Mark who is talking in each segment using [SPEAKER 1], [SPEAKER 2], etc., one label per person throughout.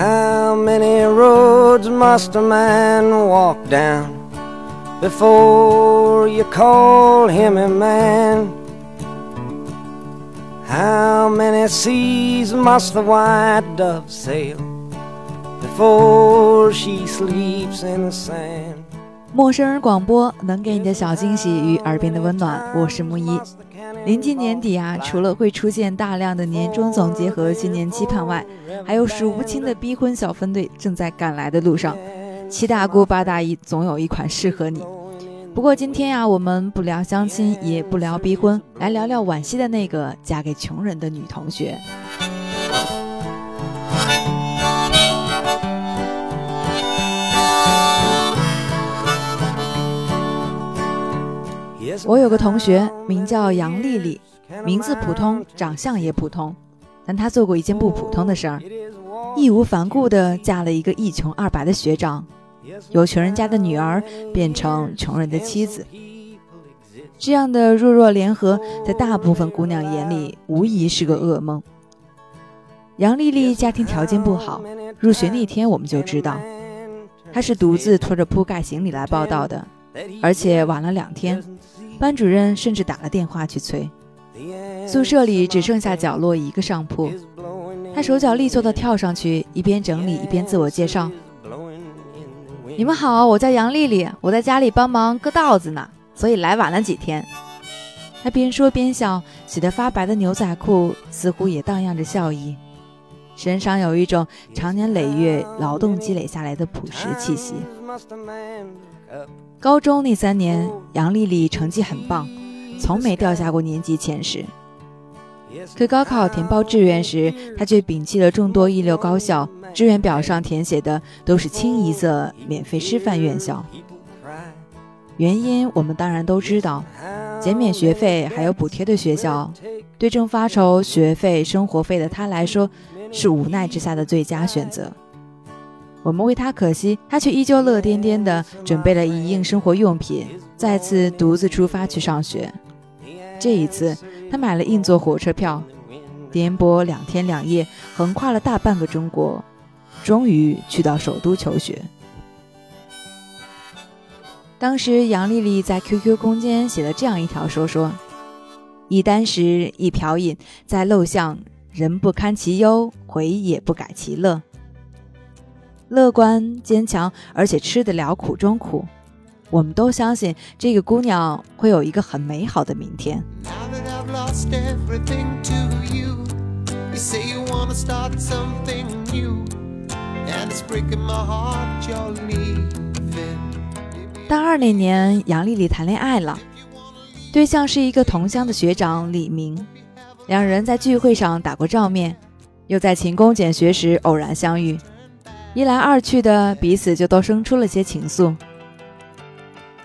[SPEAKER 1] How many roads must a man walk down before you call him a man? How many seas must the white dove sail before she sleeps in the sand?
[SPEAKER 2] 陌生人广播能给你的小惊喜与耳边的温暖，我是木一。 临近年底啊，除了会出现大量的年终总结和新年期盼外，还有数不清的逼婚小分队正在赶来的路上。七大姑八大姨，总有一款适合你。不过今天呀，我们不聊相亲，也不聊逼婚，来聊聊惋惜的那个嫁给穷人的女同学。我有个同学名叫杨丽丽，名字普通，长相也普通，但她做过一件不普通的事儿，义无反顾地嫁了一个一穷二白的学长，由穷人家的女儿变成穷人的妻子。这样的弱弱联合，在大部分姑娘眼里无疑是个噩梦。杨丽丽家庭条件不好，入学那天我们就知道，她是独自拖着铺盖行李来报道的，而且晚了两天。班主任甚至打了电话去催。宿舍里只剩下角落一个上铺，他手脚利索地跳上去，一边整理一边自我介绍：“你们好，我叫杨丽丽，我在家里帮忙割稻子呢，所以来晚了几天。”他边说边笑，洗得发白的牛仔裤似乎也荡漾着笑意，身上有一种长年累月劳动积累下来的朴实气息。高中那三年，杨丽丽成绩很棒，从没掉下过年级前十。可高考填报志愿时，她却摒弃了众多一流高校，志愿表上填写的都是清一色免费师范院校。原因我们当然都知道，减免学费还有补贴的学校，对正发愁学费、生活费的她来说，是无奈之下的最佳选择。我们为他可惜，他却依旧乐颠颠地准备了一应生活用品，再次独自出发去上学。这一次，他买了硬座火车票，颠簸两天两夜，横跨了大半个中国，终于去到首都求学。当时，杨丽丽在 QQ 空间写了这样一条说说：“一箪食，一瓢饮，在陋巷，人不堪其忧，回也不改其乐。”乐观坚强，而且吃得了苦中苦。我们都相信这个姑娘会有一个很美好的明天。大二那年，杨丽丽谈恋爱了，对象是一个同乡的学长李明，两人在聚会上打过照面，又在勤工俭学时偶然相遇。一来二去的，彼此就都生出了些情愫。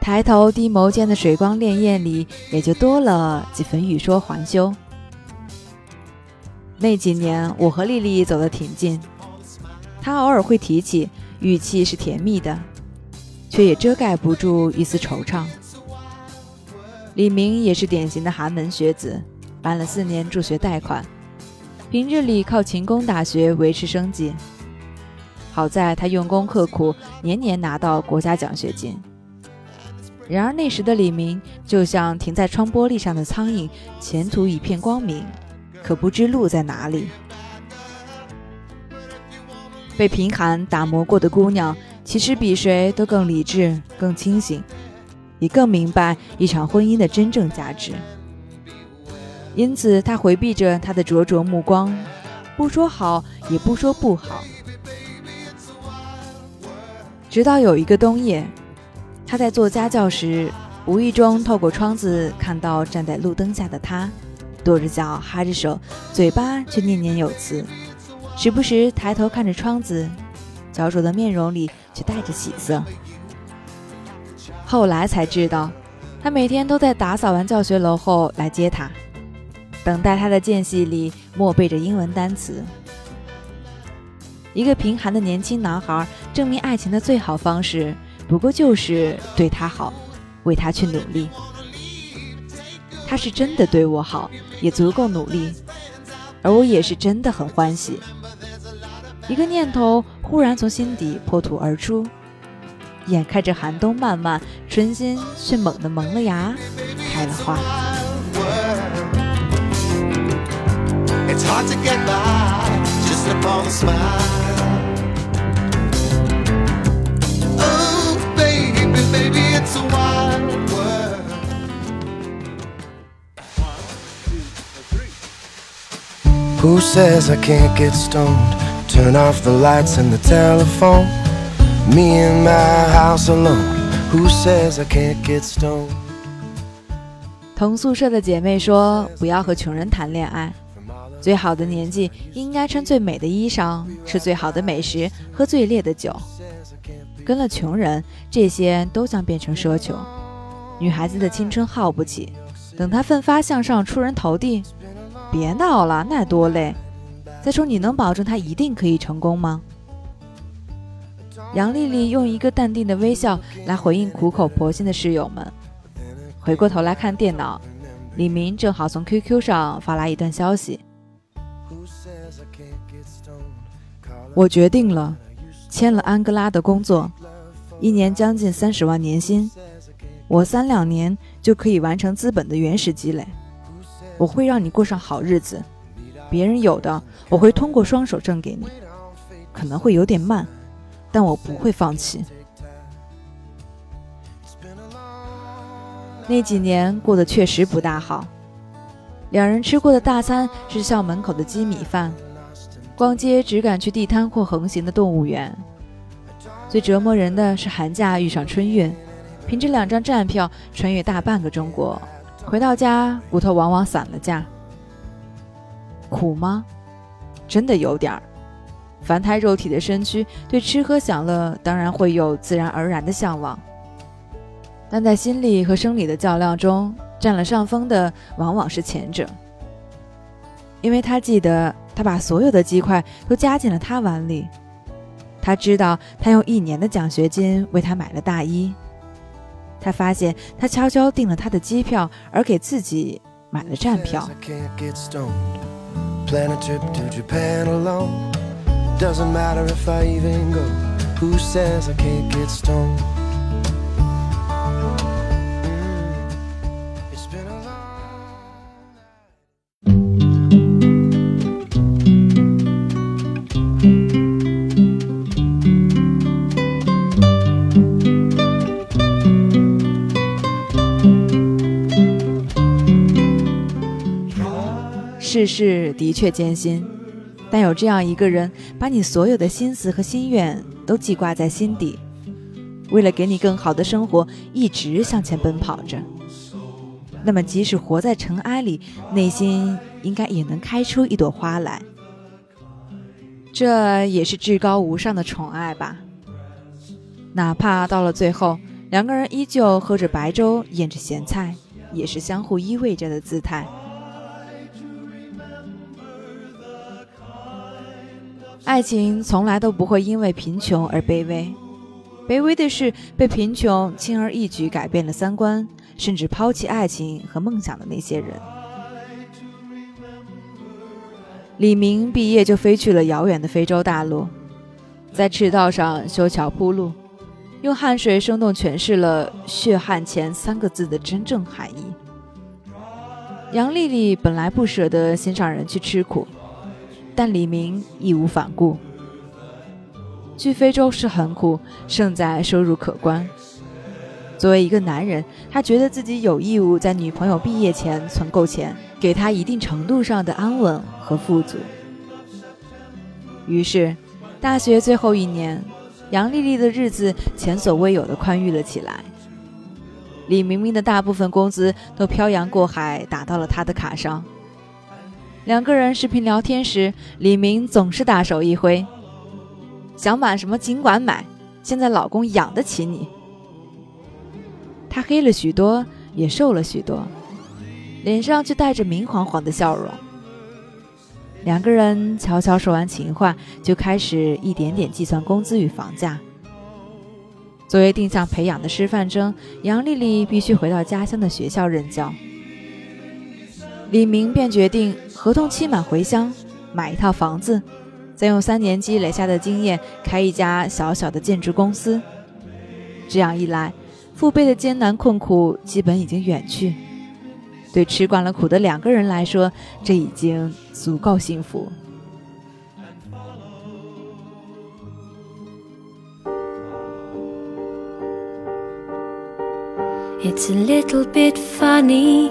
[SPEAKER 2] 抬头低眸间的水光潋滟里，也就多了几分欲说还休。那几年，我和丽丽走得挺近，她偶尔会提起，语气是甜蜜的，却也遮盖不住一丝惆怅。李明也是典型的寒门学子，办了四年助学贷款，平日里靠勤工打学维持生计。好在他用功刻苦，年年拿到国家奖学金。然而那时的李明就像停在窗玻璃上的苍蝇，前途一片光明，可不知路在哪里。被贫寒打磨过的姑娘，其实比谁都更理智、更清醒，也更明白一场婚姻的真正价值。因此，她回避着他的灼灼目光，不说好，也不说不好。直到有一个冬夜，他在做家教时，无意中透过窗子看到站在路灯下的他，跺着脚，哈着手，嘴巴却念念有词，时不时抬头看着窗子，焦灼的面容里却带着喜色。后来才知道，他每天都在打扫完教学楼后来接他，等待他的间隙里默背着英文单词。一个贫寒的年轻男孩证明爱情的最好方式，不过就是对他好，为他去努力。他是真的对我好，也足够努力，而我也是真的很欢喜。一个念头忽然从心底破土而出。眼看着寒冬漫漫，春心却猛地萌了芽，开了花。
[SPEAKER 1] Who says I can't get stoned? Turn off the lights and the telephone. Me in my house alone. Who says I can't get stoned?
[SPEAKER 2] 同宿舍的姐妹说：“不要和穷人谈恋爱，最好的年纪应该穿最美的衣裳，吃最好的美食，喝最烈的酒。跟了穷人，这些都将变成奢求。女孩子的青春耗不起，等她奋发向上，出人头地。”别闹了，那多累！再说，你能保证她一定可以成功吗？杨丽丽用一个淡定的微笑来回应苦口婆心的室友们。回过头来看电脑，李明正好从 QQ 上发来一段消息：“我决定了，签了安哥拉的工作，一年将近三十万年薪，我三两年就可以完成资本的原始积累。”我会让你过上好日子，别人有的我会通过双手挣给你，可能会有点慢，但我不会放弃。那几年过得确实不大好，两人吃过的大餐是校门口的鸡米饭，逛街只敢去地摊或横行的动物园，最折磨人的是寒假遇上春运，凭着两张站票穿越大半个中国。回到家，骨头往往散了架。苦吗？真的有点儿。凡胎肉体的身躯，对吃喝享乐当然会有自然而然的向往，但在心理和生理的较量中，占了上风的往往是前者。因为他记得，他把所有的鸡块都夹进了他碗里。他知道，他用一年的奖学金为他买了大衣。他发现，他悄悄订了他的机票，而给自己买了站票。世事的确艰辛，但有这样一个人，把你所有的心思和心愿都记挂在心底，为了给你更好的生活，一直向前奔跑着。那么，即使活在尘埃里，内心应该也能开出一朵花来。这也是至高无上的宠爱吧。哪怕到了最后，两个人依旧喝着白粥，咽着咸菜，也是相互依偎着的姿态。爱情从来都不会因为贫穷而卑微，卑微的是被贫穷轻而易举改变了三观，甚至抛弃爱情和梦想的那些人。李明毕业就飞去了遥远的非洲大陆，在赤道上修桥铺路，用汗水生动诠释了“血汗钱”三个字的真正含义。杨丽丽本来不舍得心上人去吃苦。但李明义无反顾。去非洲是很苦，胜在收入可观。作为一个男人，他觉得自己有义务在女朋友毕业前存够钱，给她一定程度上的安稳和富足。于是，大学最后一年，杨丽丽的日子前所未有的宽裕了起来。李明明的大部分工资都漂洋过海打到了他的卡上。两个人视频聊天时，李明总是大手一挥：“想买什么尽管买，现在老公养得起你。”他黑了许多，也瘦了许多，脸上却带着明晃晃的笑容。两个人悄悄说完情话，就开始一点点计算工资与房价。作为定向培养的师范生，杨丽丽必须回到家乡的学校任教。李明便决定合同期满回乡，买一套房子，再用三年积累下的经验开一家小小的建筑公司。这样一来，父辈的艰难困苦基本已经远去。对吃惯了苦的两个人来说，这已经足够幸福。
[SPEAKER 3] It's a little bit funny,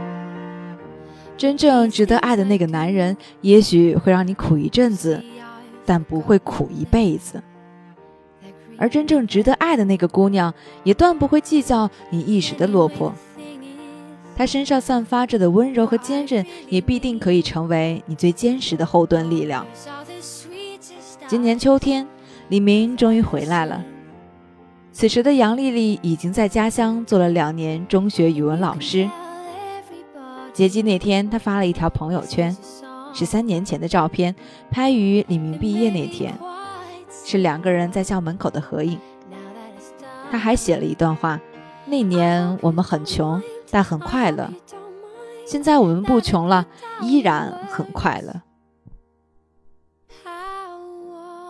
[SPEAKER 2] 真正值得爱的那个男人，也许会让你苦一阵子，但不会苦一辈子。而真正值得爱的那个姑娘，也断不会计较你一时的落魄。她身上散发着的温柔和坚韧，也必定可以成为你最坚实的后盾力量。今年秋天，李明终于回来了。此时的杨丽丽已经在家乡做了两年中学语文老师。接机那天，他发了一条朋友圈，是三年前的照片，拍于李明毕业那天，是两个人在校门口的合影。他还写了一段话：那年我们很穷，但很快乐；现在我们不穷了，依然很快乐。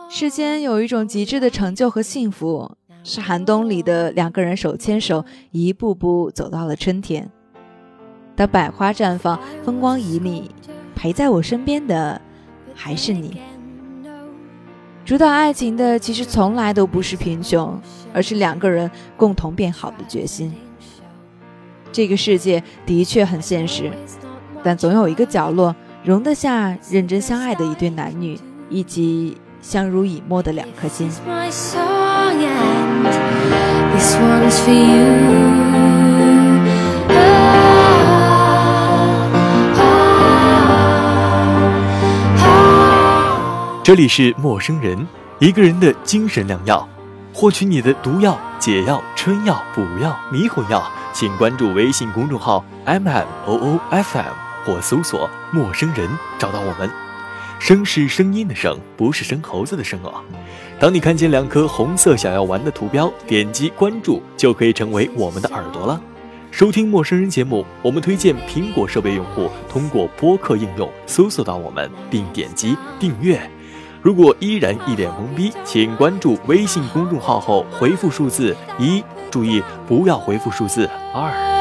[SPEAKER 2] 世间有一种极致的成就和幸福。是寒冬里的两个人手牵手，一步步走到了春天。当百花绽放，风光旖旎，陪在我身边的还是你。主导爱情的其实从来都不是贫穷，而是两个人共同变好的决心。这个世界的确很现实，但总有一个角落容得下认真相爱的一对男女，以及相濡以沫的两颗心。
[SPEAKER 3] This one's for you.
[SPEAKER 4] 这里是陌生人，一个人的精神良药。获取你的毒药、解药、春药、补药、迷魂药，请关注微信公众号 M M O O F M 或搜索“陌生人”找到我们。声是声音的声，不是生猴子的生哦。当你看见两颗红色想要玩的图标，点击关注就可以成为我们的耳朵了。收听陌生人节目，我们推荐苹果设备用户通过播客应用搜索到我们，并点击订阅。如果依然一脸懵逼，请关注微信公众号后回复数字一，注意不要回复数字二。